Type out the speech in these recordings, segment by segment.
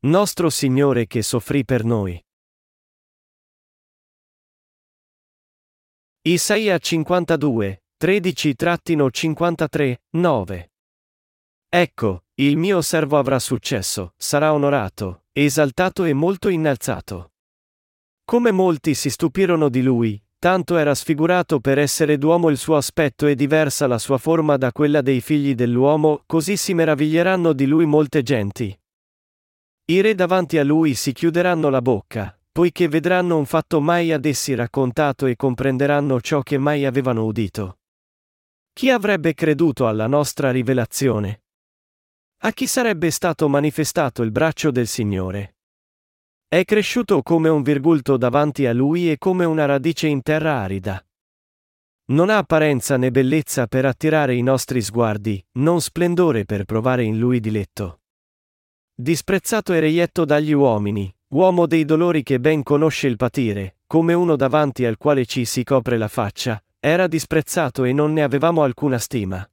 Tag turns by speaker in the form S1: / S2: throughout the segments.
S1: Nostro Signore che soffrì per noi. Isaia 52, 13-53, 9. Ecco, il mio servo avrà successo, sarà onorato, esaltato e molto innalzato. Come molti si stupirono di lui, tanto era sfigurato per essere d'uomo il suo aspetto e diversa la sua forma da quella dei figli dell'uomo, così si meraviglieranno di lui molte genti. I re davanti a lui si chiuderanno la bocca, poiché vedranno un fatto mai ad essi raccontato e comprenderanno ciò che mai avevano udito. Chi avrebbe creduto alla nostra rivelazione? A chi sarebbe stato manifestato il braccio del Signore? È cresciuto come un virgulto davanti a lui e come una radice in terra arida. Non ha apparenza né bellezza per attirare i nostri sguardi, non splendore per provare in lui diletto. Disprezzato e reietto dagli uomini, Uomo dei dolori che ben conosce il patire, come uno davanti al quale ci si copre la faccia, era disprezzato e non ne avevamo alcuna stima.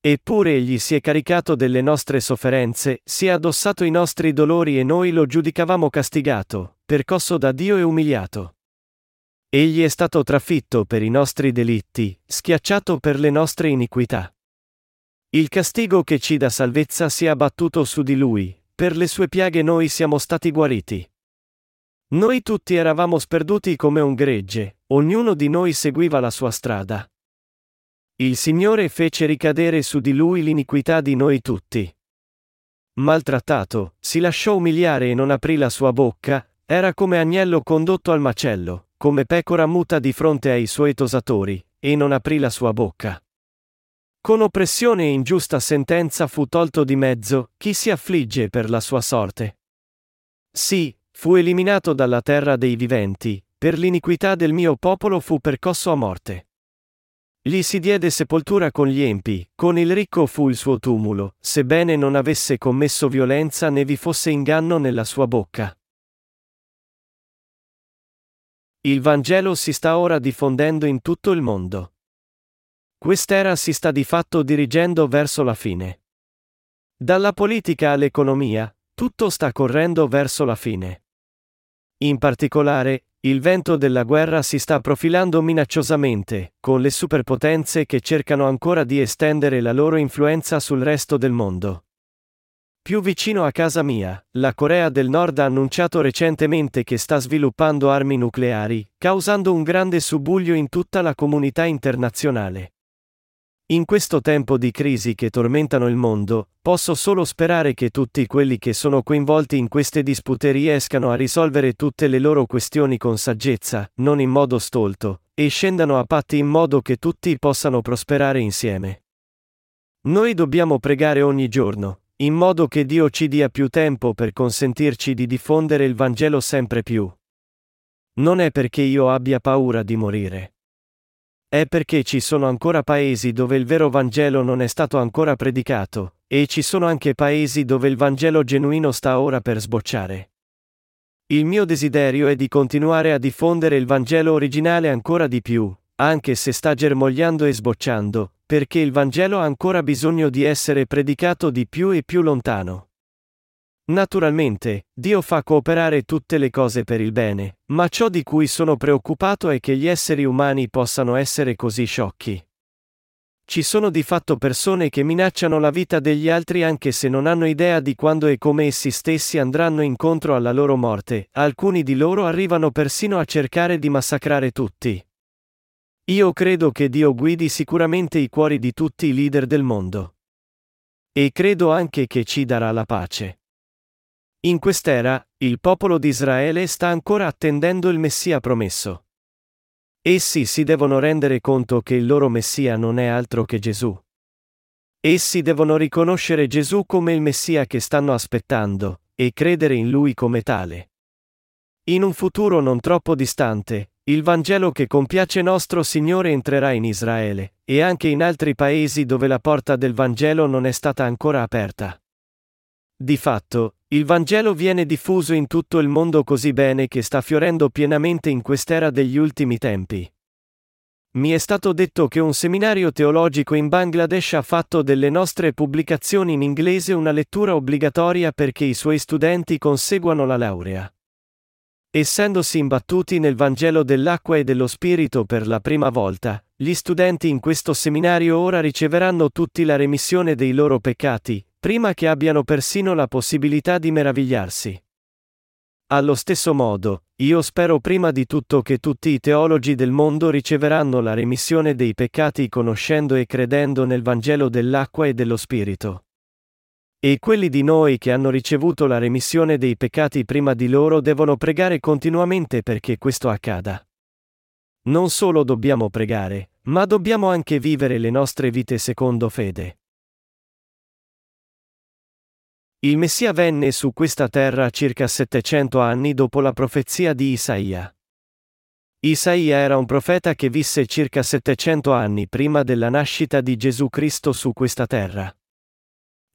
S1: Eppure egli si è caricato delle nostre sofferenze, si è addossato i nostri dolori e noi lo giudicavamo castigato, percosso da Dio e umiliato. Egli è stato trafitto per i nostri delitti, schiacciato per le nostre iniquità. Il castigo che ci dà salvezza si è abbattuto su di lui, per le sue piaghe noi siamo stati guariti. Noi tutti eravamo sperduti come un gregge, ognuno di noi seguiva la sua strada. Il Signore fece ricadere su di lui l'iniquità di noi tutti. Maltrattato, si lasciò umiliare e non aprì la sua bocca, era come agnello condotto al macello, come pecora muta di fronte ai suoi tosatori, e non aprì la sua bocca. Con oppressione e ingiusta sentenza fu tolto di mezzo, chi si affligge per la sua sorte. Sì, fu eliminato dalla terra dei viventi, per l'iniquità del mio popolo fu percosso a morte. Gli si diede sepoltura con gli empi, con il ricco fu il suo tumulo, sebbene non avesse commesso violenza né vi fosse inganno nella sua bocca. Il Vangelo si sta ora diffondendo in tutto il mondo. Quest'era si sta di fatto dirigendo verso la fine. Dalla politica all'economia, tutto sta correndo verso la fine. In particolare, il vento della guerra si sta profilando minacciosamente, con le superpotenze che cercano ancora di estendere la loro influenza sul resto del mondo. Più vicino a casa mia, la Corea del Nord ha annunciato recentemente che sta sviluppando armi nucleari, causando un grande subbuglio in tutta la comunità internazionale. In questo tempo di crisi che tormentano il mondo, posso solo sperare che tutti quelli che sono coinvolti in queste dispute riescano a risolvere tutte le loro questioni con saggezza, non in modo stolto, e scendano a patti in modo che tutti possano prosperare insieme. Noi dobbiamo pregare ogni giorno, in modo che Dio ci dia più tempo per consentirci di diffondere il Vangelo sempre più. Non è perché io abbia paura di morire. È perché ci sono ancora paesi dove il vero Vangelo non è stato ancora predicato, e ci sono anche paesi dove il Vangelo genuino sta ora per sbocciare. Il mio desiderio è di continuare a diffondere il Vangelo originale ancora di più, anche se sta germogliando e sbocciando, perché il Vangelo ha ancora bisogno di essere predicato di più e più lontano. Naturalmente, Dio fa cooperare tutte le cose per il bene, ma ciò di cui sono preoccupato è che gli esseri umani possano essere così sciocchi. Ci sono di fatto persone che minacciano la vita degli altri anche se non hanno idea di quando e come essi stessi andranno incontro alla loro morte, alcuni di loro arrivano persino a cercare di massacrare tutti. Io credo che Dio guidi sicuramente i cuori di tutti i leader del mondo. E credo anche che ci darà la pace. In quest'era, il popolo di Israele sta ancora attendendo il Messia promesso. Essi si devono rendere conto che il loro Messia non è altro che Gesù. Essi devono riconoscere Gesù come il Messia che stanno aspettando, e credere in Lui come tale. In un futuro non troppo distante, il Vangelo che compiace nostro Signore entrerà in Israele, e anche in altri paesi dove la porta del Vangelo non è stata ancora aperta. Di fatto, il Vangelo viene diffuso in tutto il mondo così bene che sta fiorendo pienamente in quest'era degli ultimi tempi. Mi è stato detto che un seminario teologico in Bangladesh ha fatto delle nostre pubblicazioni in inglese una lettura obbligatoria perché i suoi studenti conseguano la laurea. Essendosi imbattuti nel Vangelo dell'acqua e dello Spirito per la prima volta, gli studenti in questo seminario ora riceveranno tutti la remissione dei loro peccati, prima che abbiano persino la possibilità di meravigliarsi. Allo stesso modo, io spero prima di tutto che tutti i teologi del mondo riceveranno la remissione dei peccati conoscendo e credendo nel Vangelo dell'acqua e dello Spirito. E quelli di noi che hanno ricevuto la remissione dei peccati prima di loro devono pregare continuamente perché questo accada. Non solo dobbiamo pregare, ma dobbiamo anche vivere le nostre vite secondo fede. Il Messia venne su questa terra circa 700 anni dopo la profezia di Isaia. Isaia era un profeta che visse circa 700 anni prima della nascita di Gesù Cristo su questa terra.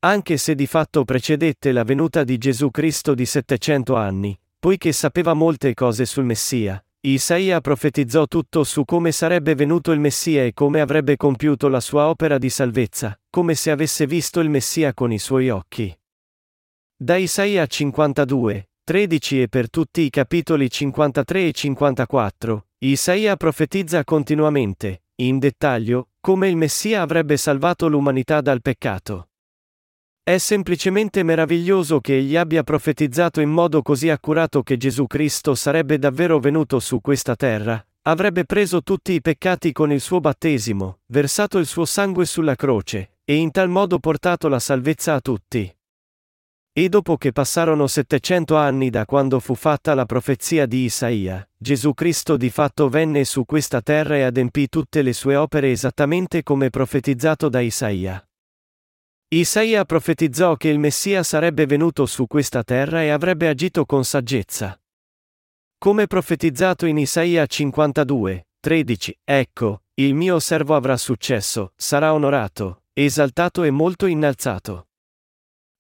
S1: Anche se di fatto precedette la venuta di Gesù Cristo di 700 anni, poiché sapeva molte cose sul Messia, Isaia profetizzò tutto su come sarebbe venuto il Messia e come avrebbe compiuto la sua opera di salvezza, come se avesse visto il Messia con i suoi occhi. Da Isaia 52, 13 e per tutti i capitoli 53 e 54, Isaia profetizza continuamente, in dettaglio, come il Messia avrebbe salvato l'umanità dal peccato. È semplicemente meraviglioso che egli abbia profetizzato in modo così accurato che Gesù Cristo sarebbe davvero venuto su questa terra, avrebbe preso tutti i peccati con il suo battesimo, versato il suo sangue sulla croce, e in tal modo portato la salvezza a tutti. E dopo che passarono 700 anni da quando fu fatta la profezia di Isaia, Gesù Cristo di fatto venne su questa terra e adempì tutte le sue opere esattamente come profetizzato da Isaia. Isaia profetizzò che il Messia sarebbe venuto su questa terra e avrebbe agito con saggezza. Come profetizzato in Isaia 52, 13, ecco, il mio servo avrà successo, sarà onorato, esaltato e molto innalzato.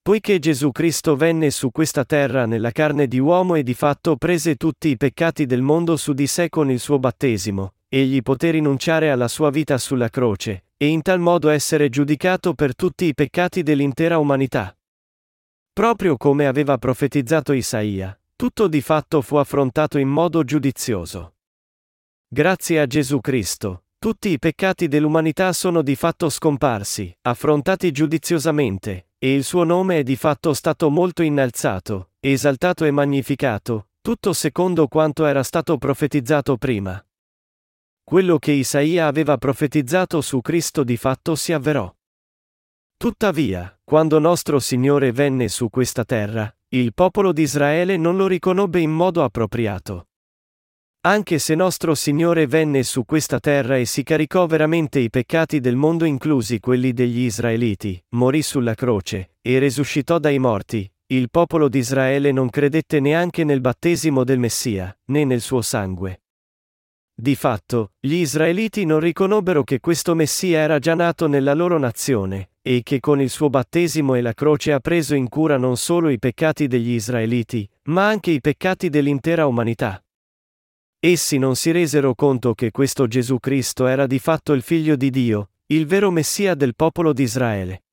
S1: Poiché Gesù Cristo venne su questa terra nella carne di uomo e di fatto prese tutti i peccati del mondo su di sé con il suo battesimo, egli poté rinunciare alla sua vita sulla croce, e in tal modo essere giudicato per tutti i peccati dell'intera umanità. Proprio come aveva profetizzato Isaia, tutto di fatto fu affrontato in modo giudizioso. Grazie a Gesù Cristo, tutti i peccati dell'umanità sono di fatto scomparsi, affrontati giudiziosamente, e il suo nome è di fatto stato molto innalzato, esaltato e magnificato, tutto secondo quanto era stato profetizzato prima. Quello che Isaia aveva profetizzato su Cristo di fatto si avverò. Tuttavia, quando nostro Signore venne su questa terra, il popolo di Israele non lo riconobbe in modo appropriato. Anche se nostro Signore venne su questa terra e si caricò veramente i peccati del mondo inclusi quelli degli Israeliti, morì sulla croce, e resuscitò dai morti, il popolo di Israele non credette neanche nel battesimo del Messia, né nel suo sangue. Di fatto, gli Israeliti non riconobbero che questo Messia era già nato nella loro nazione, e che con il suo battesimo e la croce ha preso in cura non solo i peccati degli Israeliti, ma anche i peccati dell'intera umanità. Essi non si resero conto che questo Gesù Cristo era di fatto il figlio di Dio, il vero Messia del popolo di Israele.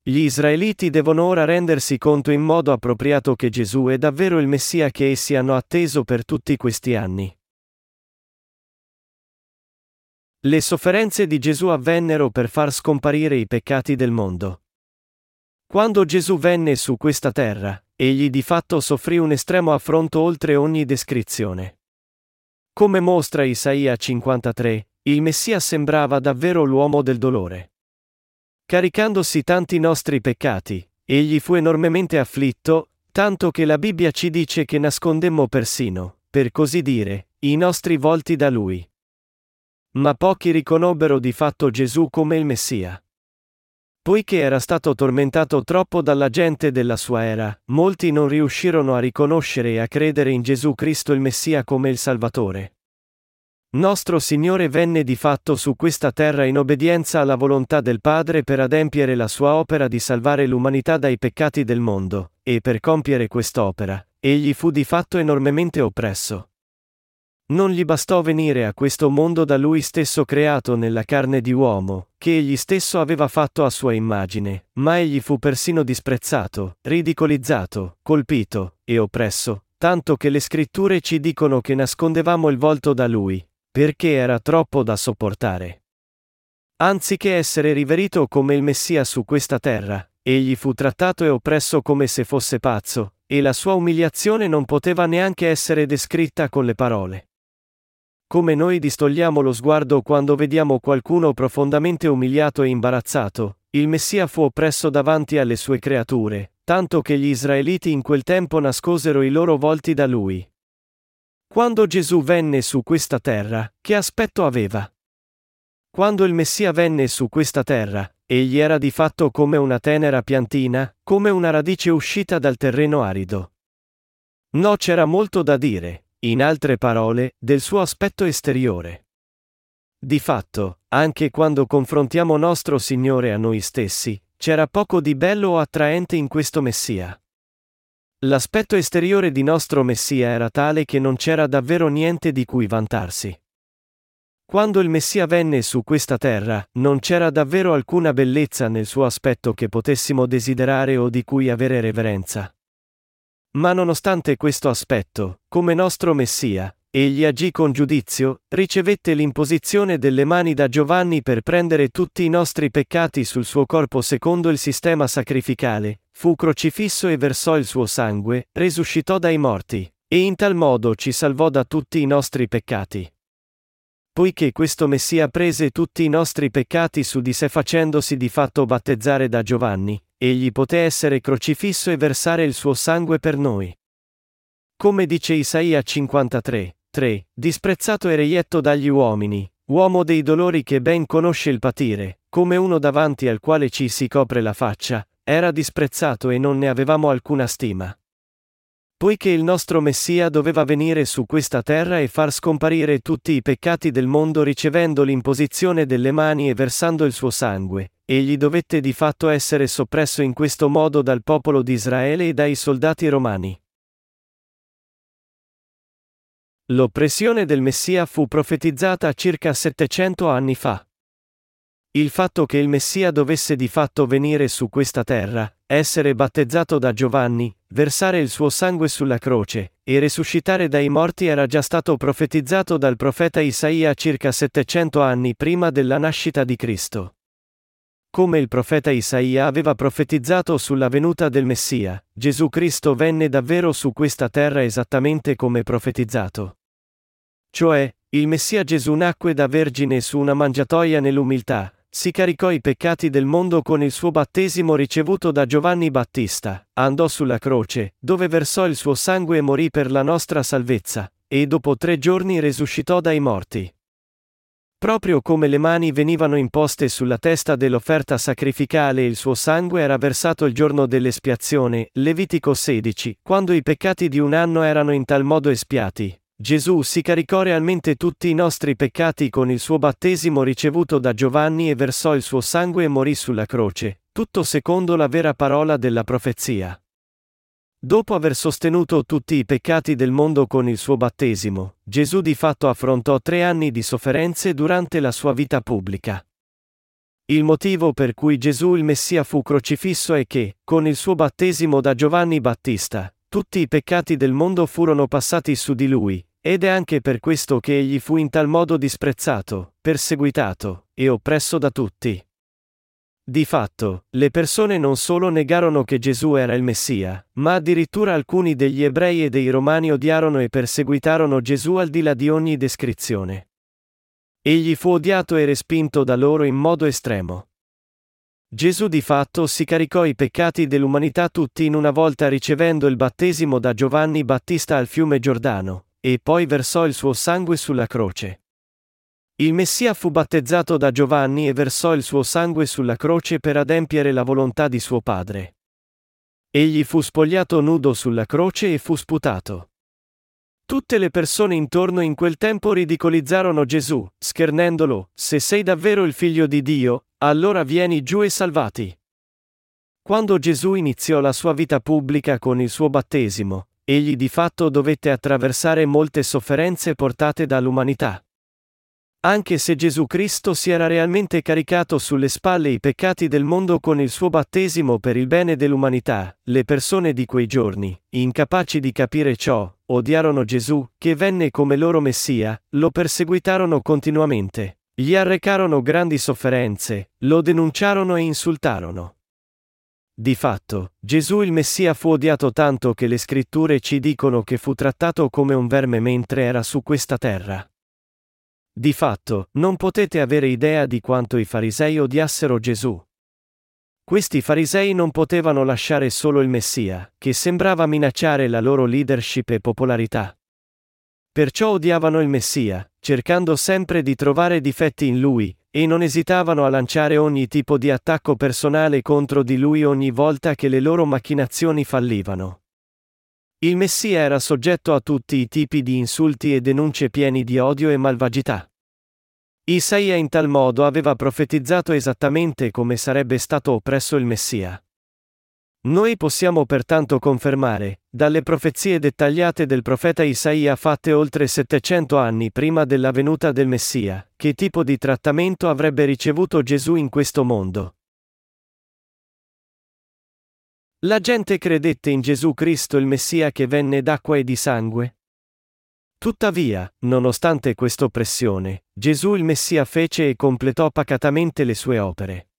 S1: Gli israeliti devono ora rendersi conto in modo appropriato che Gesù è davvero il Messia che essi hanno atteso per tutti questi anni. Le sofferenze di Gesù avvennero per far scomparire i peccati del mondo. Quando Gesù venne su questa terra, egli di fatto soffrì un estremo affronto oltre ogni descrizione. Come mostra Isaia 53, il Messia sembrava davvero l'uomo del dolore. Caricandosi tanti nostri peccati, egli fu enormemente afflitto, tanto che la Bibbia ci dice che nascondemmo persino, per così dire, i nostri volti da lui. Ma pochi riconobbero di fatto Gesù come il Messia. Poiché era stato tormentato troppo dalla gente della sua era, molti non riuscirono a riconoscere e a credere in Gesù Cristo il Messia come il Salvatore. Nostro Signore venne di fatto su questa terra in obbedienza alla volontà del Padre per adempiere la sua opera di salvare l'umanità dai peccati del mondo, e per compiere quest'opera, egli fu di fatto enormemente oppresso. Non gli bastò venire a questo mondo da lui stesso creato nella carne di uomo, che egli stesso aveva fatto a sua immagine, ma egli fu persino disprezzato, ridicolizzato, colpito e oppresso, tanto che le scritture ci dicono che nascondevamo il volto da lui, perché era troppo da sopportare. Anziché essere riverito come il Messia su questa terra, egli fu trattato e oppresso come se fosse pazzo, e la sua umiliazione non poteva neanche essere descritta con le parole. Come noi distogliamo lo sguardo quando vediamo qualcuno profondamente umiliato e imbarazzato, il Messia fu oppresso davanti alle sue creature, tanto che gli israeliti in quel tempo nascosero i loro volti da lui. Quando Gesù venne su questa terra, che aspetto aveva? Quando il Messia venne su questa terra, egli era di fatto come una tenera piantina, come una radice uscita dal terreno arido. No c'era molto da dire, in altre parole, del suo aspetto esteriore. Di fatto, anche quando confrontiamo nostro Signore a noi stessi, c'era poco di bello o attraente in questo Messia. L'aspetto esteriore di nostro Messia era tale che non c'era davvero niente di cui vantarsi. Quando il Messia venne su questa terra, non c'era davvero alcuna bellezza nel suo aspetto che potessimo desiderare o di cui avere reverenza. Ma nonostante questo aspetto, come nostro Messia, egli agì con giudizio, ricevette l'imposizione delle mani da Giovanni per prendere tutti i nostri peccati sul suo corpo secondo il sistema sacrificale, fu crocifisso e versò il suo sangue, resuscitò dai morti, e in tal modo ci salvò da tutti i nostri peccati. Poiché questo Messia prese tutti i nostri peccati su di sé facendosi di fatto battezzare da Giovanni, egli poté essere crocifisso e versare il suo sangue per noi. Come dice Isaia 53, 3, disprezzato e reietto dagli uomini, uomo dei dolori che ben conosce il patire, come uno davanti al quale ci si copre la faccia, era disprezzato e non ne avevamo alcuna stima. Poiché il nostro Messia doveva venire su questa terra e far scomparire tutti i peccati del mondo ricevendo l'imposizione delle mani e versando il suo sangue, egli dovette di fatto essere soppresso in questo modo dal popolo di Israele e dai soldati romani. L'oppressione del Messia fu profetizzata circa 700 anni fa. Il fatto che il Messia dovesse di fatto venire su questa terra, essere battezzato da Giovanni, versare il suo sangue sulla croce, e risuscitare dai morti era già stato profetizzato dal profeta Isaia circa 700 anni prima della nascita di Cristo. Come il profeta Isaia aveva profetizzato sulla venuta del Messia, Gesù Cristo venne davvero su questa terra esattamente come profetizzato. Cioè, il Messia Gesù nacque da vergine su una mangiatoia nell'umiltà, si caricò i peccati del mondo con il suo battesimo ricevuto da Giovanni Battista, andò sulla croce, dove versò il suo sangue e morì per la nostra salvezza, e dopo tre giorni risuscitò dai morti. Proprio come le mani venivano imposte sulla testa dell'offerta sacrificale e il suo sangue era versato il giorno dell'espiazione, Levitico 16, quando i peccati di un anno erano in tal modo espiati, Gesù si caricò realmente tutti i nostri peccati con il suo battesimo ricevuto da Giovanni e versò il suo sangue e morì sulla croce, tutto secondo la vera parola della profezia. Dopo aver sostenuto tutti i peccati del mondo con il suo battesimo, Gesù di fatto affrontò tre anni di sofferenze durante la sua vita pubblica. Il motivo per cui Gesù il Messia fu crocifisso è che, con il suo battesimo da Giovanni Battista, tutti i peccati del mondo furono passati su di lui, ed è anche per questo che egli fu in tal modo disprezzato, perseguitato e oppresso da tutti. Di fatto, le persone non solo negarono che Gesù era il Messia, ma addirittura alcuni degli ebrei e dei romani odiarono e perseguitarono Gesù al di là di ogni descrizione. Egli fu odiato e respinto da loro in modo estremo. Gesù di fatto si caricò i peccati dell'umanità tutti in una volta ricevendo il battesimo da Giovanni Battista al fiume Giordano, e poi versò il suo sangue sulla croce. Il Messia fu battezzato da Giovanni e versò il suo sangue sulla croce per adempiere la volontà di suo padre. Egli fu spogliato nudo sulla croce e fu sputato. Tutte le persone intorno in quel tempo ridicolizzarono Gesù, schernendolo, se sei davvero il figlio di Dio, allora vieni giù e salvati. Quando Gesù iniziò la sua vita pubblica con il suo battesimo, egli di fatto dovette attraversare molte sofferenze portate dall'umanità. Anche se Gesù Cristo si era realmente caricato sulle spalle i peccati del mondo con il suo battesimo per il bene dell'umanità, le persone di quei giorni, incapaci di capire ciò, odiarono Gesù, che venne come loro Messia, lo perseguitarono continuamente, gli arrecarono grandi sofferenze, lo denunciarono e insultarono. Di fatto, Gesù il Messia fu odiato tanto che le scritture ci dicono che fu trattato come un verme mentre era su questa terra. Di fatto, non potete avere idea di quanto i farisei odiassero Gesù. Questi farisei non potevano lasciare solo il Messia, che sembrava minacciare la loro leadership e popolarità. Perciò odiavano il Messia, cercando sempre di trovare difetti in lui, e non esitavano a lanciare ogni tipo di attacco personale contro di lui ogni volta che le loro macchinazioni fallivano. Il Messia era soggetto a tutti i tipi di insulti e denunce pieni di odio e malvagità. Isaia in tal modo aveva profetizzato esattamente come sarebbe stato oppresso il Messia. Noi possiamo pertanto confermare, dalle profezie dettagliate del profeta Isaia fatte oltre 700 anni prima della venuta del Messia, che tipo di trattamento avrebbe ricevuto Gesù in questo mondo. La gente credette in Gesù Cristo il Messia che venne d'acqua e di sangue? Tuttavia, nonostante questa oppressione, Gesù il Messia fece e completò pacatamente le sue opere.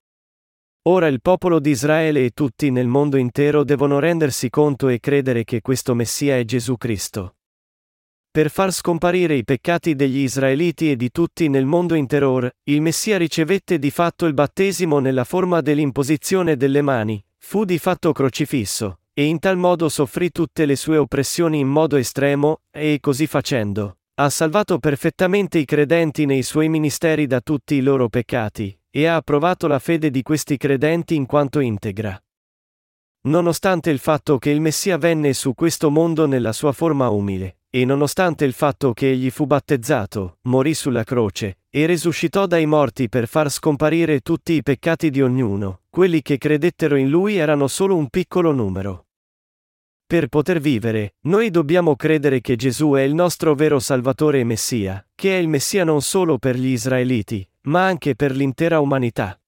S1: Ora il popolo di Israele e tutti nel mondo intero devono rendersi conto e credere che questo Messia è Gesù Cristo. Per far scomparire i peccati degli israeliti e di tutti nel mondo intero, il Messia ricevette di fatto il battesimo nella forma dell'imposizione delle mani, fu di fatto crocifisso, e in tal modo soffrì tutte le sue oppressioni in modo estremo, e così facendo, ha salvato perfettamente i credenti nei suoi ministeri da tutti i loro peccati, e ha approvato la fede di questi credenti in quanto integra. Nonostante il fatto che il Messia venne su questo mondo nella sua forma umile, e nonostante il fatto che egli fu battezzato, morì sulla croce, e risuscitò dai morti per far scomparire tutti i peccati di ognuno, quelli che credettero in lui erano solo un piccolo numero. Per poter vivere, noi dobbiamo credere che Gesù è il nostro vero Salvatore e Messia, che è il Messia non solo per gli israeliti, ma anche per l'intera umanità.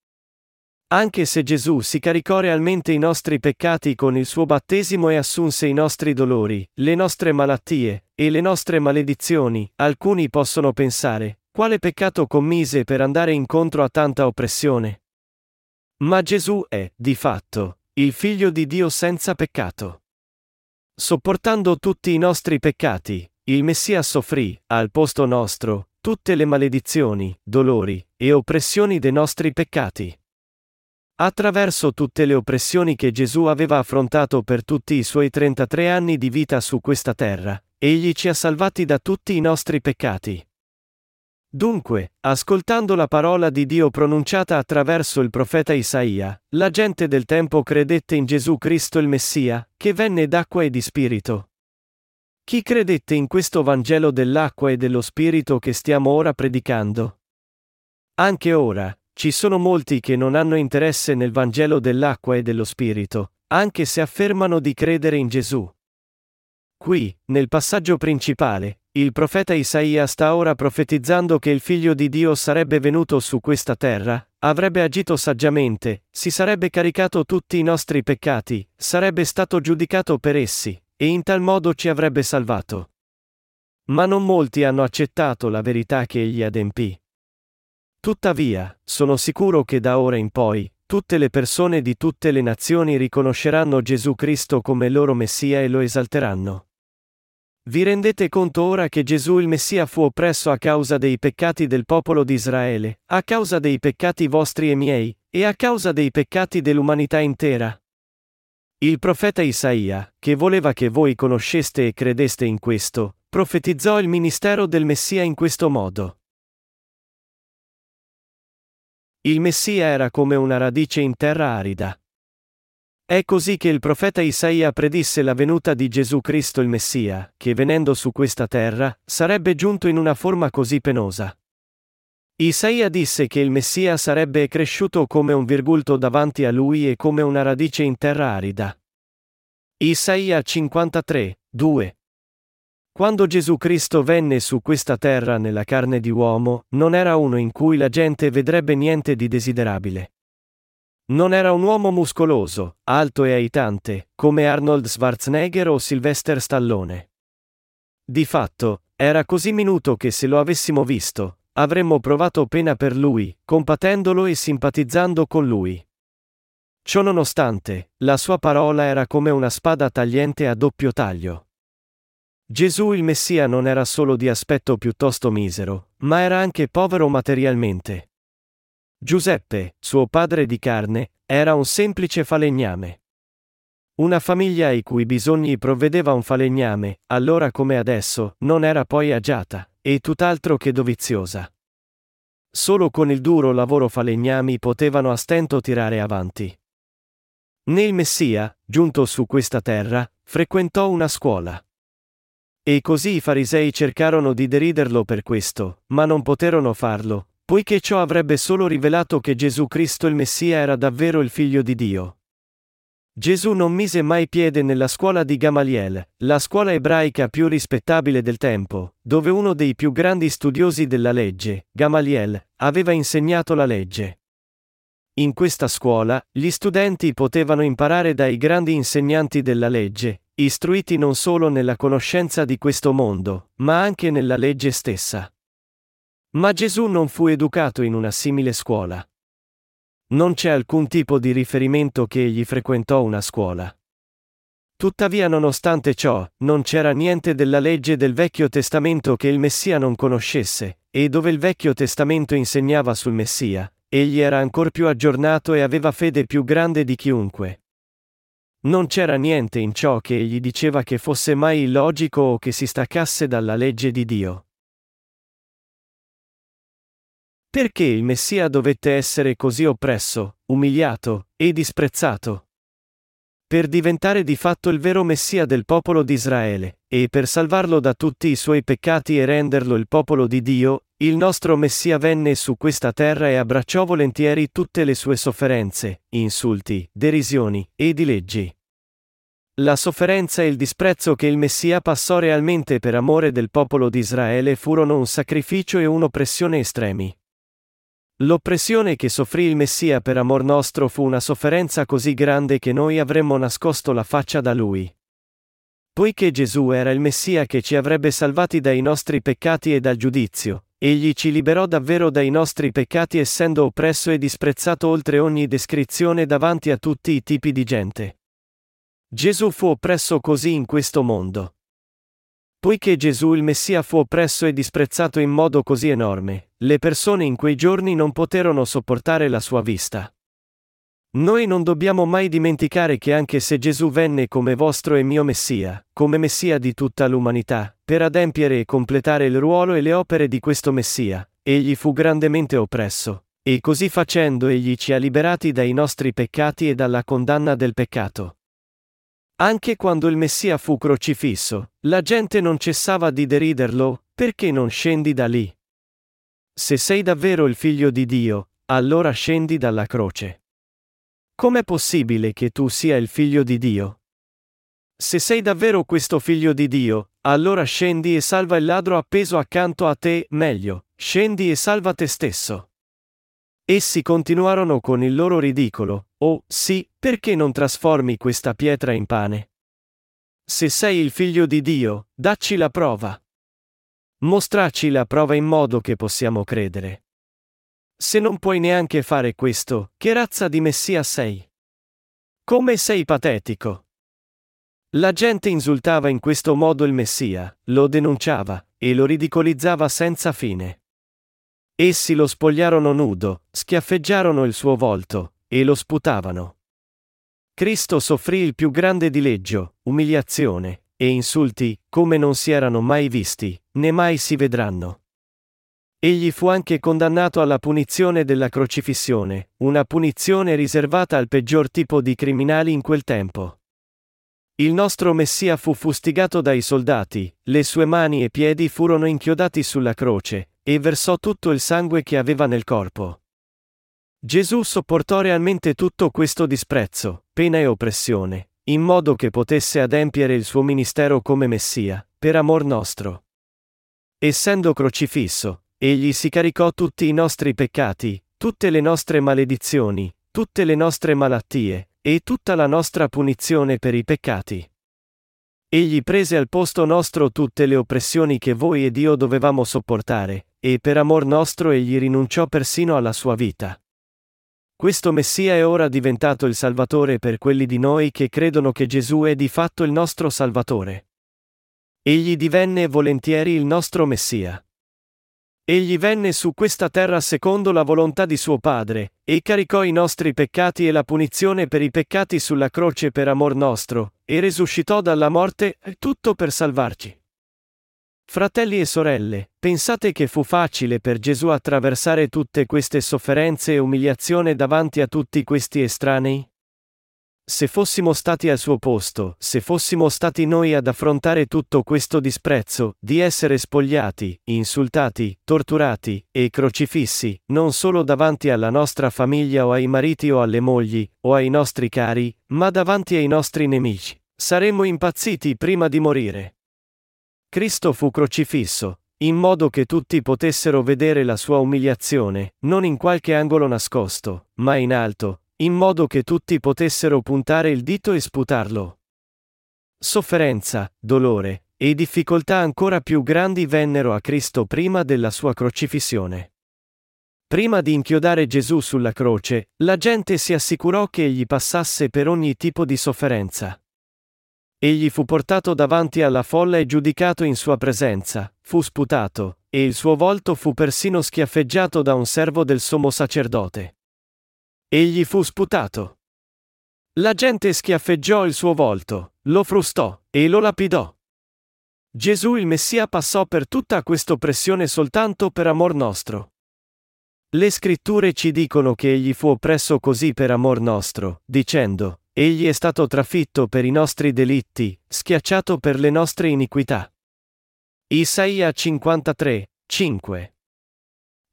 S1: Anche se Gesù si caricò realmente i nostri peccati con il suo battesimo e assunse i nostri dolori, le nostre malattie, e le nostre maledizioni, alcuni possono pensare, quale peccato commise per andare incontro a tanta oppressione? Ma Gesù è, di fatto, il figlio di Dio senza peccato. Sopportando tutti i nostri peccati, il Messia soffrì, al posto nostro, tutte le maledizioni, dolori e oppressioni dei nostri peccati. Attraverso tutte le oppressioni che Gesù aveva affrontato per tutti i suoi 33 anni di vita su questa terra, egli ci ha salvati da tutti i nostri peccati. Dunque, ascoltando la parola di Dio pronunciata attraverso il profeta Isaia, la gente del tempo credette in Gesù Cristo il Messia, che venne d'acqua e di spirito. Chi credette in questo Vangelo dell'acqua e dello spirito che stiamo ora predicando? Anche ora, ci sono molti che non hanno interesse nel Vangelo dell'acqua e dello Spirito, anche se affermano di credere in Gesù. Qui, nel passaggio principale, il profeta Isaia sta ora profetizzando che il figlio di Dio sarebbe venuto su questa terra, avrebbe agito saggiamente, si sarebbe caricato tutti i nostri peccati, sarebbe stato giudicato per essi, e in tal modo ci avrebbe salvato. Ma non molti hanno accettato la verità che egli adempì. Tuttavia, sono sicuro che da ora in poi, tutte le persone di tutte le nazioni riconosceranno Gesù Cristo come loro Messia e lo esalteranno. Vi rendete conto ora che Gesù il Messia fu oppresso a causa dei peccati del popolo di Israele, a causa dei peccati vostri e miei, e a causa dei peccati dell'umanità intera? Il profeta Isaia, che voleva che voi conosceste e credeste in questo, profetizzò il ministero del Messia in questo modo. Il Messia era come una radice in terra arida. È così che il profeta Isaia predisse la venuta di Gesù Cristo il Messia, che venendo su questa terra, sarebbe giunto in una forma così penosa. Isaia disse che il Messia sarebbe cresciuto come un virgulto davanti a lui e come una radice in terra arida. Isaia 53, 2. Quando Gesù Cristo venne su questa terra nella carne di uomo, non era uno in cui la gente vedrebbe niente di desiderabile. Non era un uomo muscoloso, alto e aitante, come Arnold Schwarzenegger o Sylvester Stallone. Di fatto, era così minuto che se lo avessimo visto, avremmo provato pena per lui, compatendolo e simpatizzando con lui. Ciononostante, la sua parola era come una spada tagliente a doppio taglio. Gesù il Messia non era solo di aspetto piuttosto misero, ma era anche povero materialmente. Giuseppe, suo padre di carne, era un semplice falegname. Una famiglia ai cui bisogni provvedeva un falegname, allora come adesso, non era poi agiata, e tutt'altro che doviziosa. Solo con il duro lavoro falegnami potevano a stento tirare avanti. Nel Messia, giunto su questa terra, frequentò una scuola. E così i farisei cercarono di deriderlo per questo, ma non poterono farlo, poiché ciò avrebbe solo rivelato che Gesù Cristo il Messia era davvero il figlio di Dio. Gesù non mise mai piede nella scuola di Gamaliel, la scuola ebraica più rispettabile del tempo, dove uno dei più grandi studiosi della legge, Gamaliel, aveva insegnato la legge. In questa scuola, gli studenti potevano imparare dai grandi insegnanti della legge, istruiti non solo nella conoscenza di questo mondo, ma anche nella legge stessa. Ma Gesù non fu educato in una simile scuola. Non c'è alcun tipo di riferimento che egli frequentò una scuola. Tuttavia, nonostante ciò, non c'era niente della legge del Vecchio Testamento che il Messia non conoscesse, e dove il Vecchio Testamento insegnava sul Messia, egli era ancor più aggiornato e aveva fede più grande di chiunque. Non c'era niente in ciò che egli diceva che fosse mai illogico o che si staccasse dalla legge di Dio. Perché il Messia dovette essere così oppresso, umiliato e disprezzato? Per diventare di fatto il vero Messia del popolo di Israele, e per salvarlo da tutti i suoi peccati e renderlo il popolo di Dio, il nostro Messia venne su questa terra e abbracciò volentieri tutte le sue sofferenze, insulti, derisioni e dileggi. La sofferenza e il disprezzo che il Messia passò realmente per amore del popolo di Israele furono un sacrificio e un'oppressione estremi. L'oppressione che soffrì il Messia per amor nostro fu una sofferenza così grande che noi avremmo nascosto la faccia da lui. Poiché Gesù era il Messia che ci avrebbe salvati dai nostri peccati e dal giudizio, egli ci liberò davvero dai nostri peccati essendo oppresso e disprezzato oltre ogni descrizione davanti a tutti i tipi di gente. Gesù fu oppresso così in questo mondo. Poiché Gesù il Messia fu oppresso e disprezzato in modo così enorme, le persone in quei giorni non poterono sopportare la sua vista. Noi non dobbiamo mai dimenticare che anche se Gesù venne come vostro e mio Messia, come Messia di tutta l'umanità, per adempiere e completare il ruolo e le opere di questo Messia, egli fu grandemente oppresso, e così facendo egli ci ha liberati dai nostri peccati e dalla condanna del peccato. Anche quando il Messia fu crocifisso, la gente non cessava di deriderlo, perché non scendi da lì? Se sei davvero il figlio di Dio, allora scendi dalla croce. Com'è possibile che tu sia il figlio di Dio? Se sei davvero questo figlio di Dio, allora scendi e salva il ladro appeso accanto a te, meglio, scendi e salva te stesso. Essi continuarono con il loro ridicolo, oh, sì, perché non trasformi questa pietra in pane? Se sei il figlio di Dio, dacci la prova. Mostraci la prova in modo che possiamo credere. Se non puoi neanche fare questo, che razza di Messia sei? Come sei patetico? La gente insultava in questo modo il Messia, lo denunciava, e lo ridicolizzava senza fine. Essi lo spogliarono nudo, schiaffeggiarono il suo volto, e lo sputavano. Cristo soffrì il più grande dileggio, umiliazione, e insulti, come non si erano mai visti, né mai si vedranno. Egli fu anche condannato alla punizione della crocifissione, una punizione riservata al peggior tipo di criminali in quel tempo. Il nostro Messia fu fustigato dai soldati, le sue mani e piedi furono inchiodati sulla croce, e versò tutto il sangue che aveva nel corpo. Gesù sopportò realmente tutto questo disprezzo, pena e oppressione, in modo che potesse adempiere il suo ministero come Messia, per amor nostro. Essendo crocifisso, egli si caricò tutti i nostri peccati, tutte le nostre maledizioni, tutte le nostre malattie, e tutta la nostra punizione per i peccati. Egli prese al posto nostro tutte le oppressioni che voi ed io dovevamo sopportare, e per amor nostro egli rinunciò persino alla sua vita. Questo Messia è ora diventato il Salvatore per quelli di noi che credono che Gesù è di fatto il nostro Salvatore. Egli divenne volentieri il nostro Messia. Egli venne su questa terra secondo la volontà di suo Padre, e caricò i nostri peccati e la punizione per i peccati sulla croce per amor nostro, e resuscitò dalla morte, tutto per salvarci. Fratelli e sorelle, pensate che fu facile per Gesù attraversare tutte queste sofferenze e umiliazione davanti a tutti questi estranei? Se fossimo stati al suo posto, se fossimo stati noi ad affrontare tutto questo disprezzo, di essere spogliati, insultati, torturati e crocifissi, non solo davanti alla nostra famiglia o ai mariti o alle mogli, o ai nostri cari, ma davanti ai nostri nemici, saremmo impazziti prima di morire. Cristo fu crocifisso, in modo che tutti potessero vedere la sua umiliazione, non in qualche angolo nascosto, ma in alto, in modo che tutti potessero puntare il dito e sputarlo. Sofferenza, dolore e difficoltà ancora più grandi vennero a Cristo prima della sua crocifissione. Prima di inchiodare Gesù sulla croce, la gente si assicurò che egli passasse per ogni tipo di sofferenza. Egli fu portato davanti alla folla e giudicato in sua presenza, fu sputato, e il suo volto fu persino schiaffeggiato da un servo del sommo sacerdote. Egli fu sputato. La gente schiaffeggiò il suo volto, lo frustò, e lo lapidò. Gesù il Messia passò per tutta questa oppressione soltanto per amor nostro. Le scritture ci dicono che egli fu oppresso così per amor nostro, dicendo, Egli è stato trafitto per i nostri delitti, schiacciato per le nostre iniquità. Isaia 53, 5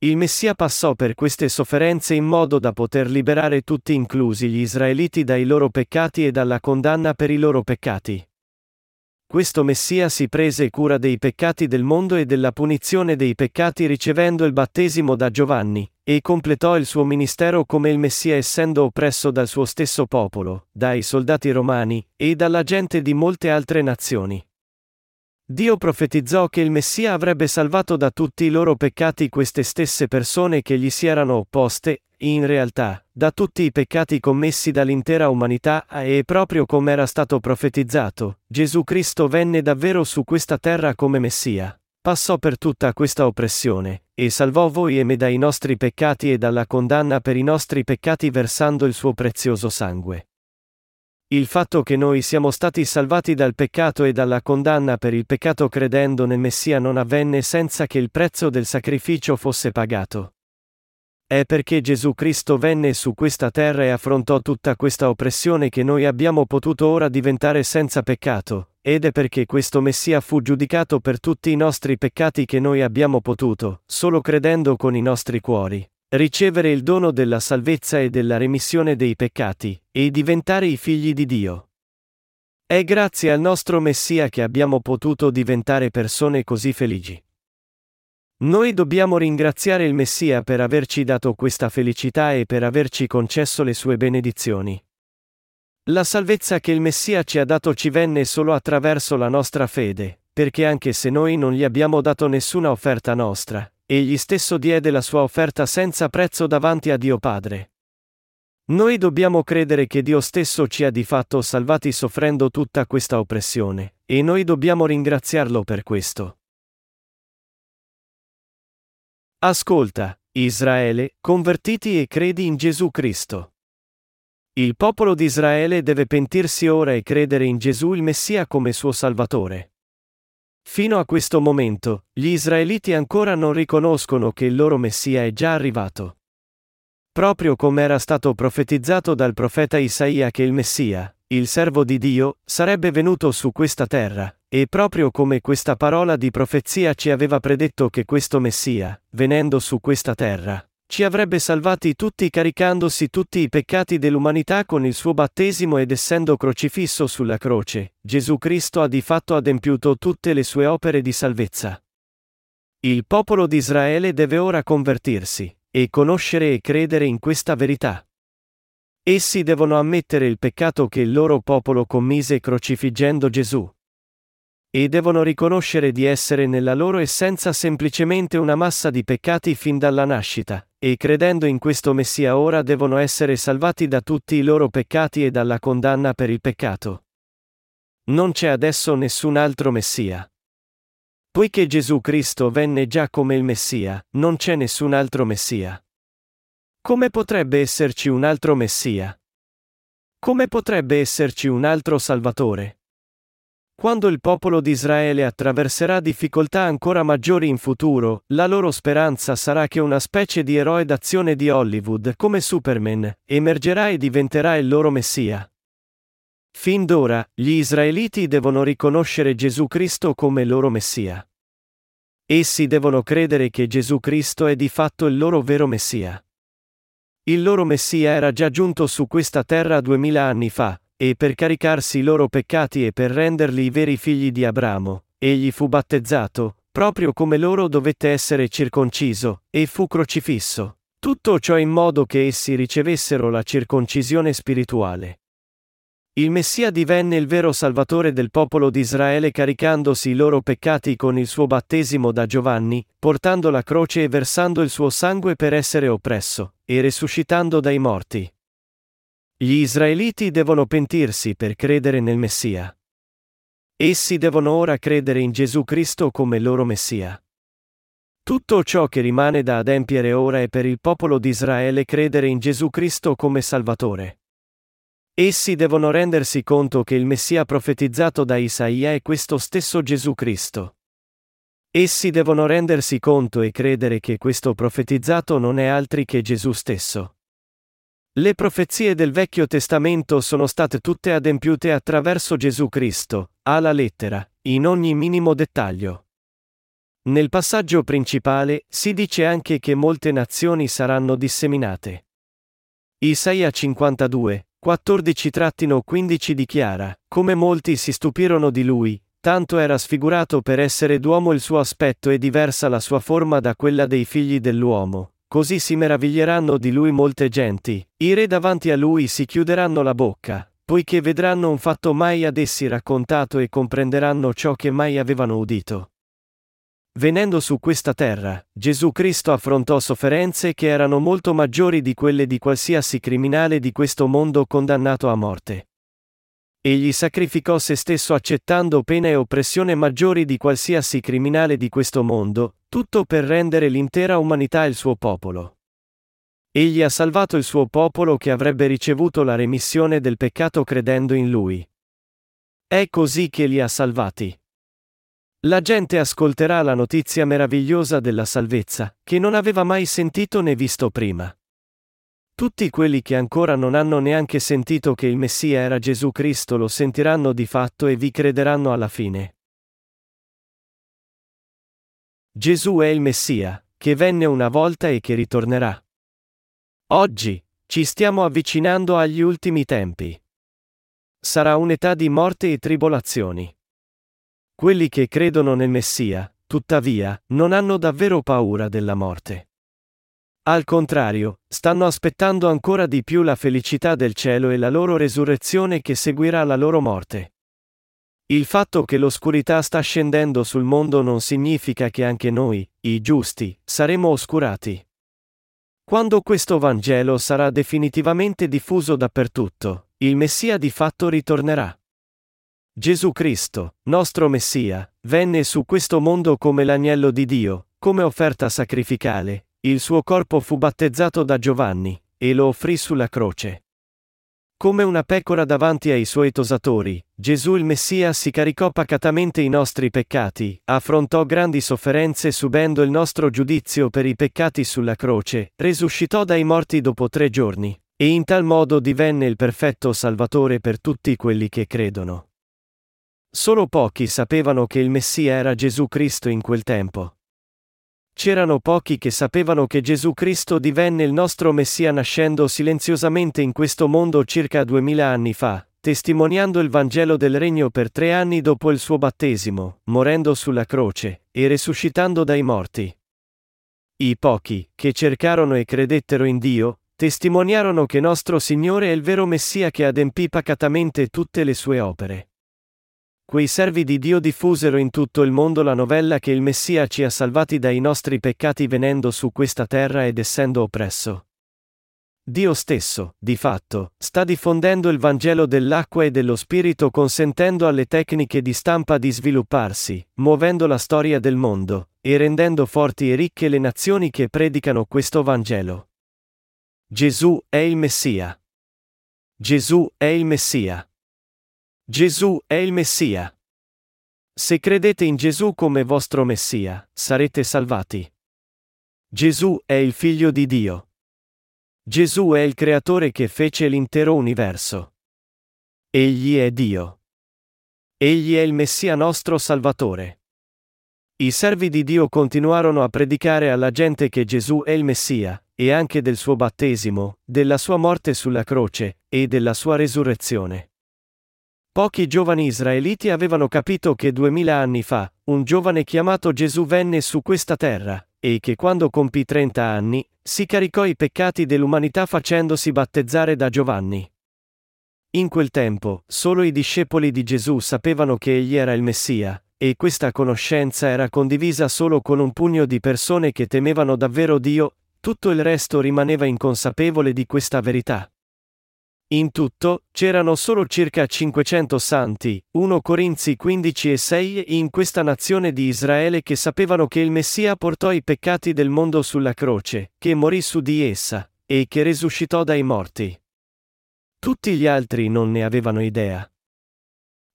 S1: il Messia passò per queste sofferenze in modo da poter liberare tutti inclusi gli israeliti dai loro peccati e dalla condanna per i loro peccati. Questo Messia si prese cura dei peccati del mondo e della punizione dei peccati ricevendo il battesimo da Giovanni, e completò il suo ministero come il Messia essendo oppresso dal suo stesso popolo, dai soldati romani, e dalla gente di molte altre nazioni. Dio profetizzò che il Messia avrebbe salvato da tutti i loro peccati queste stesse persone che gli si erano opposte, in realtà, da tutti i peccati commessi dall'intera umanità e proprio come era stato profetizzato, Gesù Cristo venne davvero su questa terra come Messia, passò per tutta questa oppressione, e salvò voi e me dai nostri peccati e dalla condanna per i nostri peccati versando il suo prezioso sangue. Il fatto che noi siamo stati salvati dal peccato e dalla condanna per il peccato credendo nel Messia non avvenne senza che il prezzo del sacrificio fosse pagato. È perché Gesù Cristo venne su questa terra e affrontò tutta questa oppressione che noi abbiamo potuto ora diventare senza peccato, ed è perché questo Messia fu giudicato per tutti i nostri peccati che noi abbiamo potuto, solo credendo con i nostri cuori, ricevere il dono della salvezza e della remissione dei peccati, e diventare i figli di Dio. È grazie al nostro Messia che abbiamo potuto diventare persone così felici. Noi dobbiamo ringraziare il Messia per averci dato questa felicità e per averci concesso le sue benedizioni. La salvezza che il Messia ci ha dato ci venne solo attraverso la nostra fede, perché anche se noi non gli abbiamo dato nessuna offerta nostra, egli stesso diede la sua offerta senza prezzo davanti a Dio Padre. Noi dobbiamo credere che Dio stesso ci ha di fatto salvati soffrendo tutta questa oppressione, e noi dobbiamo ringraziarlo per questo. Ascolta, Israele, convertiti e credi in Gesù Cristo. Il popolo di Israele deve pentirsi ora e credere in Gesù il Messia come suo Salvatore. Fino a questo momento, gli israeliti ancora non riconoscono che il loro Messia è già arrivato. Proprio come era stato profetizzato dal profeta Isaia che il Messia, il servo di Dio, sarebbe venuto su questa terra, e proprio come questa parola di profezia ci aveva predetto che questo Messia, venendo su questa terra, ci avrebbe salvati tutti caricandosi tutti i peccati dell'umanità con il suo battesimo ed essendo crocifisso sulla croce, Gesù Cristo ha di fatto adempiuto tutte le sue opere di salvezza. Il popolo di Israele deve ora convertirsi, e conoscere e credere in questa verità. Essi devono ammettere il peccato che il loro popolo commise crocifiggendo Gesù. E devono riconoscere di essere nella loro essenza semplicemente una massa di peccati fin dalla nascita, e credendo in questo Messia ora devono essere salvati da tutti i loro peccati e dalla condanna per il peccato. Non c'è adesso nessun altro Messia. Poiché Gesù Cristo venne già come il Messia, non c'è nessun altro Messia. Come potrebbe esserci un altro Messia? Come potrebbe esserci un altro Salvatore? Quando il popolo di Israele attraverserà difficoltà ancora maggiori in futuro, la loro speranza sarà che una specie di eroe d'azione di Hollywood, come Superman, emergerà e diventerà il loro Messia. Fin d'ora, gli israeliti devono riconoscere Gesù Cristo come loro Messia. Essi devono credere che Gesù Cristo è di fatto il loro vero Messia. Il loro Messia era già giunto su questa terra duemila anni fa, e per caricarsi i loro peccati e per renderli i veri figli di Abramo, egli fu battezzato, proprio come loro dovette essere circonciso, e fu crocifisso. Tutto ciò in modo che essi ricevessero la circoncisione spirituale. Il Messia divenne il vero Salvatore del popolo di Israele caricandosi i loro peccati con il suo battesimo da Giovanni, portando la croce e versando il suo sangue per essere oppresso, e resuscitando dai morti. Gli israeliti devono pentirsi per credere nel Messia. Essi devono ora credere in Gesù Cristo come loro Messia. Tutto ciò che rimane da adempiere ora è per il popolo di Israele credere in Gesù Cristo come Salvatore. Essi devono rendersi conto che il Messia profetizzato da Isaia è questo stesso Gesù Cristo. Essi devono rendersi conto e credere che questo profetizzato non è altri che Gesù stesso. Le profezie del Vecchio Testamento sono state tutte adempiute attraverso Gesù Cristo, alla lettera, in ogni minimo dettaglio. Nel passaggio principale si dice anche che molte nazioni saranno disseminate. Isaia 52, 14-15 dichiara, come molti si stupirono di lui, tanto era sfigurato per essere d'uomo il suo aspetto e diversa la sua forma da quella dei figli dell'uomo, così si meraviglieranno di lui molte genti, i re davanti a lui si chiuderanno la bocca, poiché vedranno un fatto mai ad essi raccontato e comprenderanno ciò che mai avevano udito. Venendo su questa terra, Gesù Cristo affrontò sofferenze che erano molto maggiori di quelle di qualsiasi criminale di questo mondo condannato a morte. Egli sacrificò se stesso accettando pena e oppressione maggiori di qualsiasi criminale di questo mondo, tutto per rendere l'intera umanità il suo popolo. Egli ha salvato il suo popolo che avrebbe ricevuto la remissione del peccato credendo in lui. È così che li ha salvati. La gente ascolterà la notizia meravigliosa della salvezza, che non aveva mai sentito né visto prima. Tutti quelli che ancora non hanno neanche sentito che il Messia era Gesù Cristo lo sentiranno di fatto e vi crederanno alla fine. Gesù è il Messia, che venne una volta e che ritornerà. Oggi, ci stiamo avvicinando agli ultimi tempi. Sarà un'età di morte e tribolazioni. Quelli che credono nel Messia, tuttavia, non hanno davvero paura della morte. Al contrario, stanno aspettando ancora di più la felicità del cielo e la loro resurrezione che seguirà la loro morte. Il fatto che l'oscurità sta scendendo sul mondo non significa che anche noi, i giusti, saremo oscurati. Quando questo Vangelo sarà definitivamente diffuso dappertutto, il Messia di fatto ritornerà. Gesù Cristo, nostro Messia, venne su questo mondo come l'agnello di Dio, come offerta sacrificale, il suo corpo fu battezzato da Giovanni, e lo offrì sulla croce. Come una pecora davanti ai suoi tosatori, Gesù il Messia si caricò pacatamente i nostri peccati, affrontò grandi sofferenze subendo il nostro giudizio per i peccati sulla croce, resuscitò dai morti dopo tre giorni, e in tal modo divenne il perfetto Salvatore per tutti quelli che credono. Solo pochi sapevano che il Messia era Gesù Cristo in quel tempo. C'erano pochi che sapevano che Gesù Cristo divenne il nostro Messia nascendo silenziosamente in questo mondo circa duemila anni fa, testimoniando il Vangelo del Regno per tre anni dopo il suo battesimo, morendo sulla croce, e risuscitando dai morti. I pochi, che cercarono e credettero in Dio, testimoniarono che nostro Signore è il vero Messia che adempì pacatamente tutte le sue opere. Quei servi di Dio diffusero in tutto il mondo la novella che il Messia ci ha salvati dai nostri peccati venendo su questa terra ed essendo oppresso. Dio stesso, di fatto, sta diffondendo il Vangelo dell'acqua e dello Spirito consentendo alle tecniche di stampa di svilupparsi, muovendo la storia del mondo, e rendendo forti e ricche le nazioni che predicano questo Vangelo. Gesù è il Messia. Gesù è il Messia. Gesù è il Messia. Se credete in Gesù come vostro Messia, sarete salvati. Gesù è il Figlio di Dio. Gesù è il Creatore che fece l'intero universo. Egli è Dio. Egli è il Messia nostro Salvatore. I servi di Dio continuarono a predicare alla gente che Gesù è il Messia, e anche del suo battesimo, della sua morte sulla croce, e della sua resurrezione. Pochi giovani israeliti avevano capito che duemila anni fa, un giovane chiamato Gesù venne su questa terra, e che quando compì 30 anni, si caricò i peccati dell'umanità facendosi battezzare da Giovanni. In quel tempo, solo i discepoli di Gesù sapevano che egli era il Messia, e questa conoscenza era condivisa solo con un pugno di persone che temevano davvero Dio, tutto il resto rimaneva inconsapevole di questa verità. In tutto, c'erano solo circa 500 santi, 1 Corinzi 15 e 6 in questa nazione di Israele che sapevano che il Messia portò i peccati del mondo sulla croce, che morì su di essa, e che risuscitò dai morti. Tutti gli altri non ne avevano idea.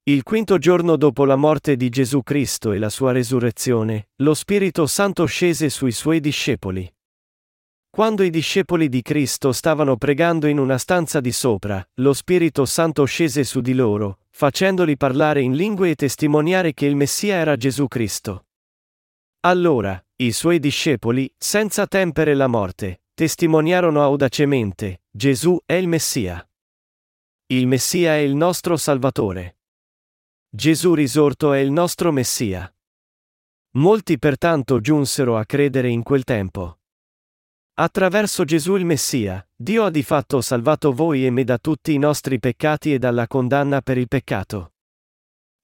S1: Il quinto giorno dopo la morte di Gesù Cristo e la sua resurrezione, lo Spirito Santo scese sui suoi discepoli. Quando i discepoli di Cristo stavano pregando in una stanza di sopra, lo Spirito Santo scese su di loro, facendoli parlare in lingue e testimoniare che il Messia era Gesù Cristo. Allora, i suoi discepoli, senza tempere la morte, testimoniarono audacemente, Gesù è il Messia. Il Messia è il nostro Salvatore. Gesù risorto è il nostro Messia. Molti pertanto giunsero a credere in quel tempo. Attraverso Gesù il Messia, Dio ha di fatto salvato voi e me da tutti i nostri peccati e dalla condanna per il peccato.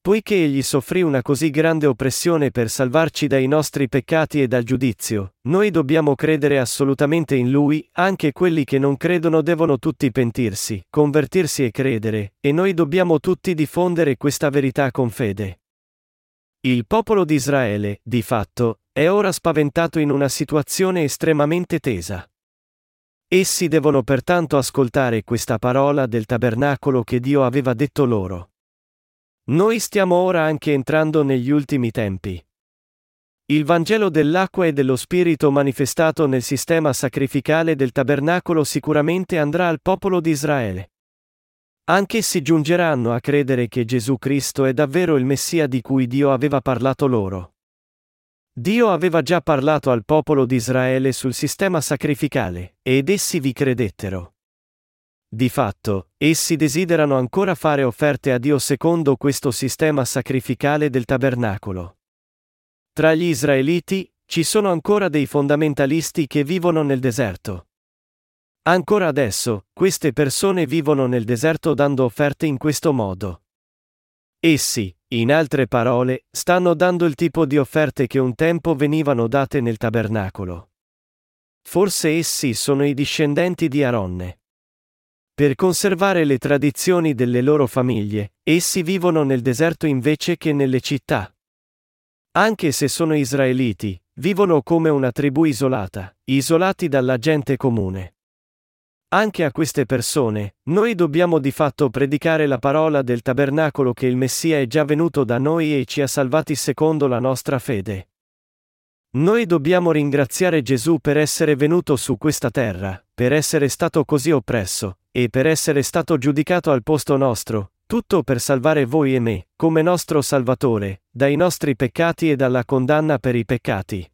S1: Poiché egli soffrì una così grande oppressione per salvarci dai nostri peccati e dal giudizio, noi dobbiamo credere assolutamente in lui, anche quelli che non credono devono tutti pentirsi, convertirsi e credere, e noi dobbiamo tutti diffondere questa verità con fede. Il popolo di Israele, di fatto, è ora spaventato in una situazione estremamente tesa. Essi devono pertanto ascoltare questa parola del tabernacolo che Dio aveva detto loro. Noi stiamo ora anche entrando negli ultimi tempi. Il Vangelo dell'acqua e dello Spirito manifestato nel sistema sacrificale del tabernacolo sicuramente andrà al popolo di Israele. Anch'essi giungeranno a credere che Gesù Cristo è davvero il Messia di cui Dio aveva parlato loro. Dio aveva già parlato al popolo di Israele sul sistema sacrificale, ed essi vi credettero. Di fatto, essi desiderano ancora fare offerte a Dio secondo questo sistema sacrificale del tabernacolo. Tra gli israeliti, ci sono ancora dei fondamentalisti che vivono nel deserto. Ancora adesso, queste persone vivono nel deserto dando offerte in questo modo. Essi, in altre parole, stanno dando il tipo di offerte che un tempo venivano date nel tabernacolo. Forse essi sono i discendenti di Aronne. Per conservare le tradizioni delle loro famiglie, essi vivono nel deserto invece che nelle città. Anche se sono israeliti, vivono come una tribù isolata, isolati dalla gente comune. Anche a queste persone, noi dobbiamo di fatto predicare la parola del tabernacolo che il Messia è già venuto da noi e ci ha salvati secondo la nostra fede. Noi dobbiamo ringraziare Gesù per essere venuto su questa terra, per essere stato così oppresso, e per essere stato giudicato al posto nostro, tutto per salvare voi e me, come nostro Salvatore, dai nostri peccati e dalla condanna per i peccati.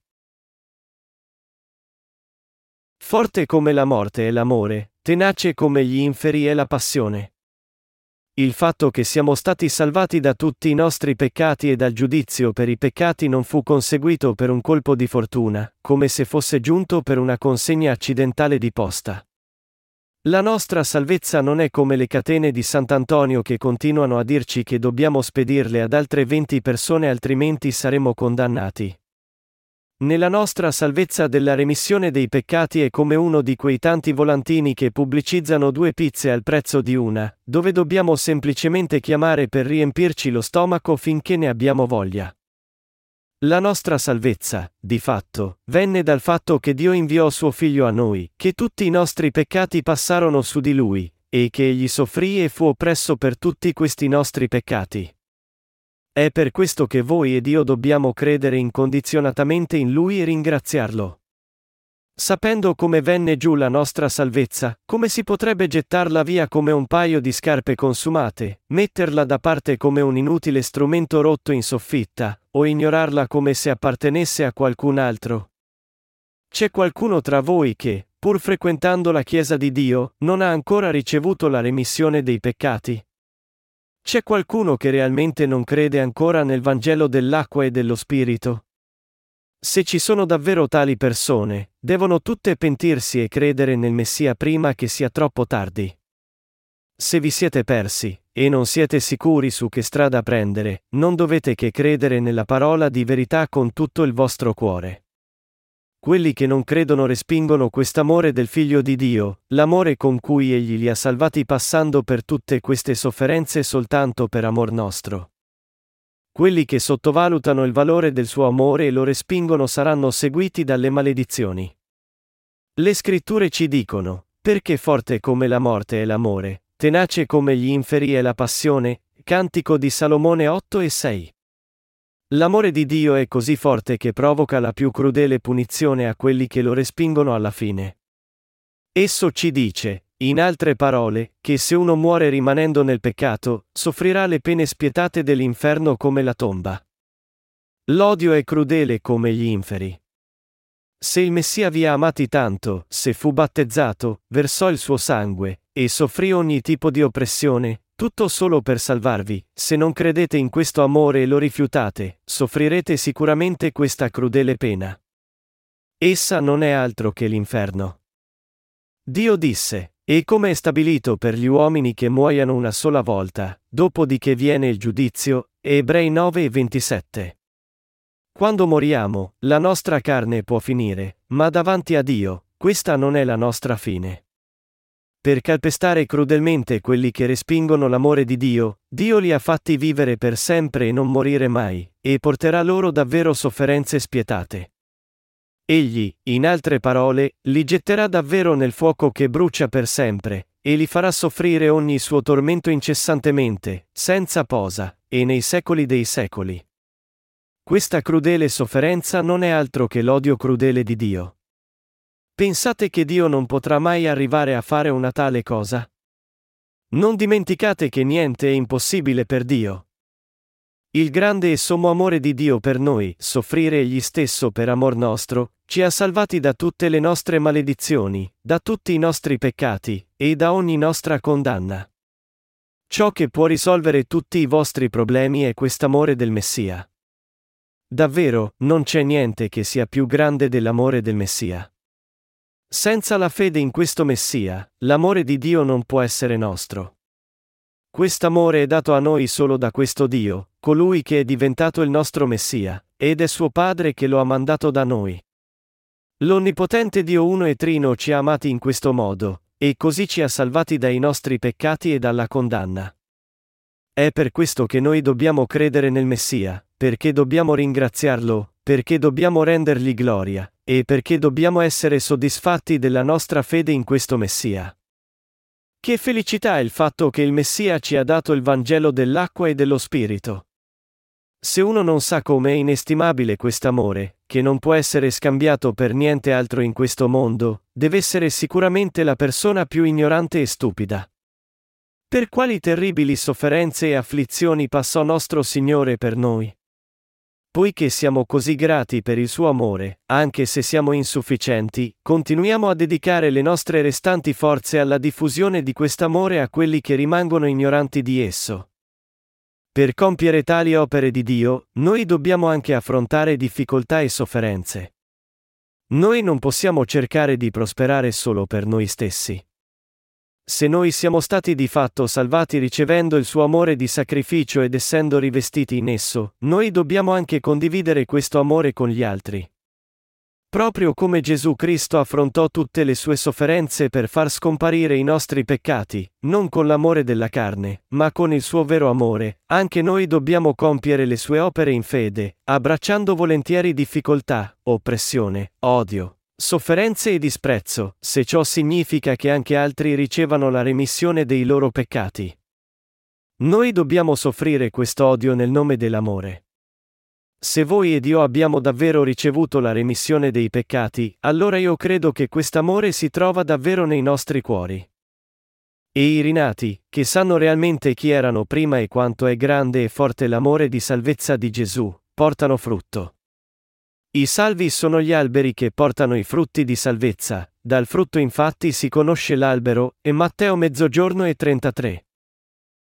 S1: Forte come la morte è l'amore, tenace come gli inferi è la passione. Il fatto che siamo stati salvati da tutti i nostri peccati e dal giudizio per i peccati non fu conseguito per un colpo di fortuna, come se fosse giunto per una consegna accidentale di posta. La nostra salvezza non è come le catene di Sant'Antonio che continuano a dirci che dobbiamo spedirle ad altre 20 persone altrimenti saremo condannati. Nella nostra salvezza della remissione dei peccati è come uno di quei tanti volantini che pubblicizzano due pizze al prezzo di una, dove dobbiamo semplicemente chiamare per riempirci lo stomaco finché ne abbiamo voglia. La nostra salvezza, di fatto, venne dal fatto che Dio inviò suo figlio a noi, che tutti i nostri peccati passarono su di lui, e che egli soffrì e fu oppresso per tutti questi nostri peccati. È per questo che voi ed io dobbiamo credere incondizionatamente in lui e ringraziarlo. Sapendo come venne giù la nostra salvezza, come si potrebbe gettarla via come un paio di scarpe consumate, metterla da parte come un inutile strumento rotto in soffitta, o ignorarla come se appartenesse a qualcun altro? C'è qualcuno tra voi che, pur frequentando la Chiesa di Dio, non ha ancora ricevuto la remissione dei peccati? C'è qualcuno che realmente non crede ancora nel Vangelo dell'acqua e dello Spirito? Se ci sono davvero tali persone, devono tutte pentirsi e credere nel Messia prima che sia troppo tardi. Se vi siete persi, e non siete sicuri su che strada prendere, non dovete che credere nella parola di verità con tutto il vostro cuore. Quelli che non credono respingono quest'amore del Figlio di Dio, l'amore con cui Egli li ha salvati passando per tutte queste sofferenze soltanto per amor nostro. Quelli che sottovalutano il valore del suo amore e lo respingono saranno seguiti dalle maledizioni. Le scritture ci dicono, perché forte come la morte è l'amore, tenace come gli inferi è la passione, Cantico di Salomone 8 e 6. L'amore di Dio è così forte che provoca la più crudele punizione a quelli che lo respingono alla fine. Esso ci dice, in altre parole, che se uno muore rimanendo nel peccato, soffrirà le pene spietate dell'inferno come la tomba. L'odio è crudele come gli inferi. Se il Messia vi ha amati tanto, se fu battezzato, versò il suo sangue, e soffrì ogni tipo di oppressione, tutto solo per salvarvi, se non credete in questo amore e lo rifiutate, soffrirete sicuramente questa crudele pena. Essa non è altro che l'inferno. Dio disse, e come è stabilito per gli uomini che muoiano una sola volta, dopodiché viene il giudizio, Ebrei 9 e 27. Quando moriamo, la nostra carne può finire, ma davanti a Dio, questa non è la nostra fine. Per calpestare crudelmente quelli che respingono l'amore di Dio, Dio li ha fatti vivere per sempre e non morire mai, e porterà loro davvero sofferenze spietate. Egli, in altre parole, li getterà davvero nel fuoco che brucia per sempre, e li farà soffrire ogni suo tormento incessantemente, senza posa, e nei secoli dei secoli. Questa crudele sofferenza non è altro che l'odio crudele di Dio. Pensate che Dio non potrà mai arrivare a fare una tale cosa? Non dimenticate che niente è impossibile per Dio. Il grande e sommo amore di Dio per noi, soffrire egli stesso per amor nostro, ci ha salvati da tutte le nostre maledizioni, da tutti i nostri peccati, e da ogni nostra condanna. Ciò che può risolvere tutti i vostri problemi è quest'amore del Messia. Davvero, non c'è niente che sia più grande dell'amore del Messia. Senza la fede in questo Messia, l'amore di Dio non può essere nostro. Quest'amore è dato a noi solo da questo Dio, colui che è diventato il nostro Messia, ed è suo Padre che lo ha mandato da noi. L'onnipotente Dio uno e trino ci ha amati in questo modo, e così ci ha salvati dai nostri peccati e dalla condanna. È per questo che noi dobbiamo credere nel Messia, perché dobbiamo ringraziarlo, perché dobbiamo rendergli gloria, e perché dobbiamo essere soddisfatti della nostra fede in questo Messia. Che felicità il fatto che il Messia ci ha dato il Vangelo dell'acqua e dello Spirito. Se uno non sa come è inestimabile quest'amore, che non può essere scambiato per niente altro in questo mondo, deve essere sicuramente la persona più ignorante e stupida. Per quali terribili sofferenze e afflizioni passò nostro Signore per noi? Poiché siamo così grati per il suo amore, anche se siamo insufficienti, continuiamo a dedicare le nostre restanti forze alla diffusione di quest'amore a quelli che rimangono ignoranti di esso. Per compiere tali opere di Dio, noi dobbiamo anche affrontare difficoltà e sofferenze. Noi non possiamo cercare di prosperare solo per noi stessi. Se noi siamo stati di fatto salvati ricevendo il suo amore di sacrificio ed essendo rivestiti in esso, noi dobbiamo anche condividere questo amore con gli altri. Proprio come Gesù Cristo affrontò tutte le sue sofferenze per far scomparire i nostri peccati, non con l'amore della carne, ma con il suo vero amore, anche noi dobbiamo compiere le sue opere in fede, abbracciando volentieri difficoltà, oppressione, odio, Sofferenze e disprezzo, se ciò significa che anche altri ricevano la remissione dei loro peccati. Noi dobbiamo soffrire quest'odio nel nome dell'amore. Se voi ed io abbiamo davvero ricevuto la remissione dei peccati, allora io credo che quest'amore si trova davvero nei nostri cuori. E i rinati, che sanno realmente chi erano prima e quanto è grande e forte l'amore di salvezza di Gesù, portano frutto. I salvi sono gli alberi che portano i frutti di salvezza, dal frutto infatti si conosce l'albero, e Matteo mezzogiorno e 33.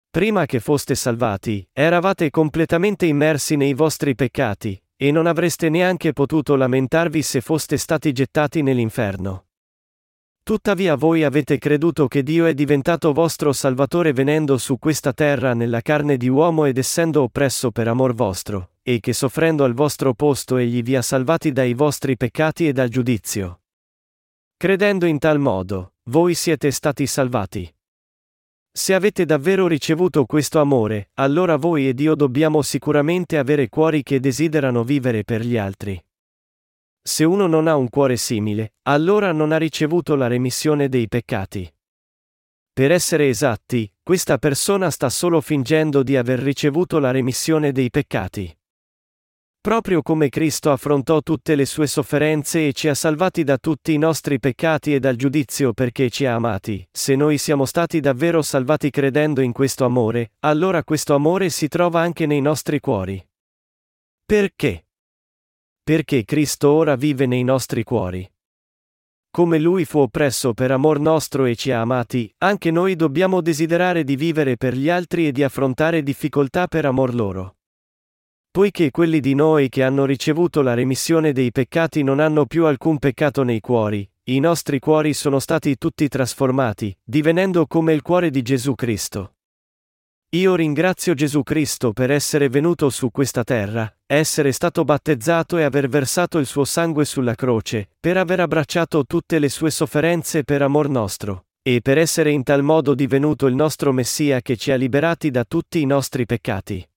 S1: Prima che foste salvati, eravate completamente immersi nei vostri peccati, e non avreste neanche potuto lamentarvi se foste stati gettati nell'inferno. Tuttavia voi avete creduto che Dio è diventato vostro Salvatore venendo su questa terra nella carne di uomo ed essendo oppresso per amor vostro, e che soffrendo al vostro posto egli vi ha salvati dai vostri peccati e dal giudizio. Credendo in tal modo, voi siete stati salvati. Se avete davvero ricevuto questo amore, allora voi ed io dobbiamo sicuramente avere cuori che desiderano vivere per gli altri. Se uno non ha un cuore simile, allora non ha ricevuto la remissione dei peccati. Per essere esatti, questa persona sta solo fingendo di aver ricevuto la remissione dei peccati. Proprio come Cristo affrontò tutte le sue sofferenze e ci ha salvati da tutti i nostri peccati e dal giudizio perché ci ha amati, se noi siamo stati davvero salvati credendo in questo amore, allora questo amore si trova anche nei nostri cuori. Perché? Perché Cristo ora vive nei nostri cuori. Come Lui fu oppresso per amor nostro e ci ha amati, anche noi dobbiamo desiderare di vivere per gli altri e di affrontare difficoltà per amor loro. Poiché quelli di noi che hanno ricevuto la remissione dei peccati non hanno più alcun peccato nei cuori, i nostri cuori sono stati tutti trasformati, divenendo come il cuore di Gesù Cristo. Io ringrazio Gesù Cristo per essere venuto su questa terra, essere stato battezzato e aver versato il suo sangue sulla croce, per aver abbracciato tutte le sue sofferenze per amor nostro, e per essere in tal modo divenuto il nostro Messia che ci ha liberati da tutti i nostri peccati.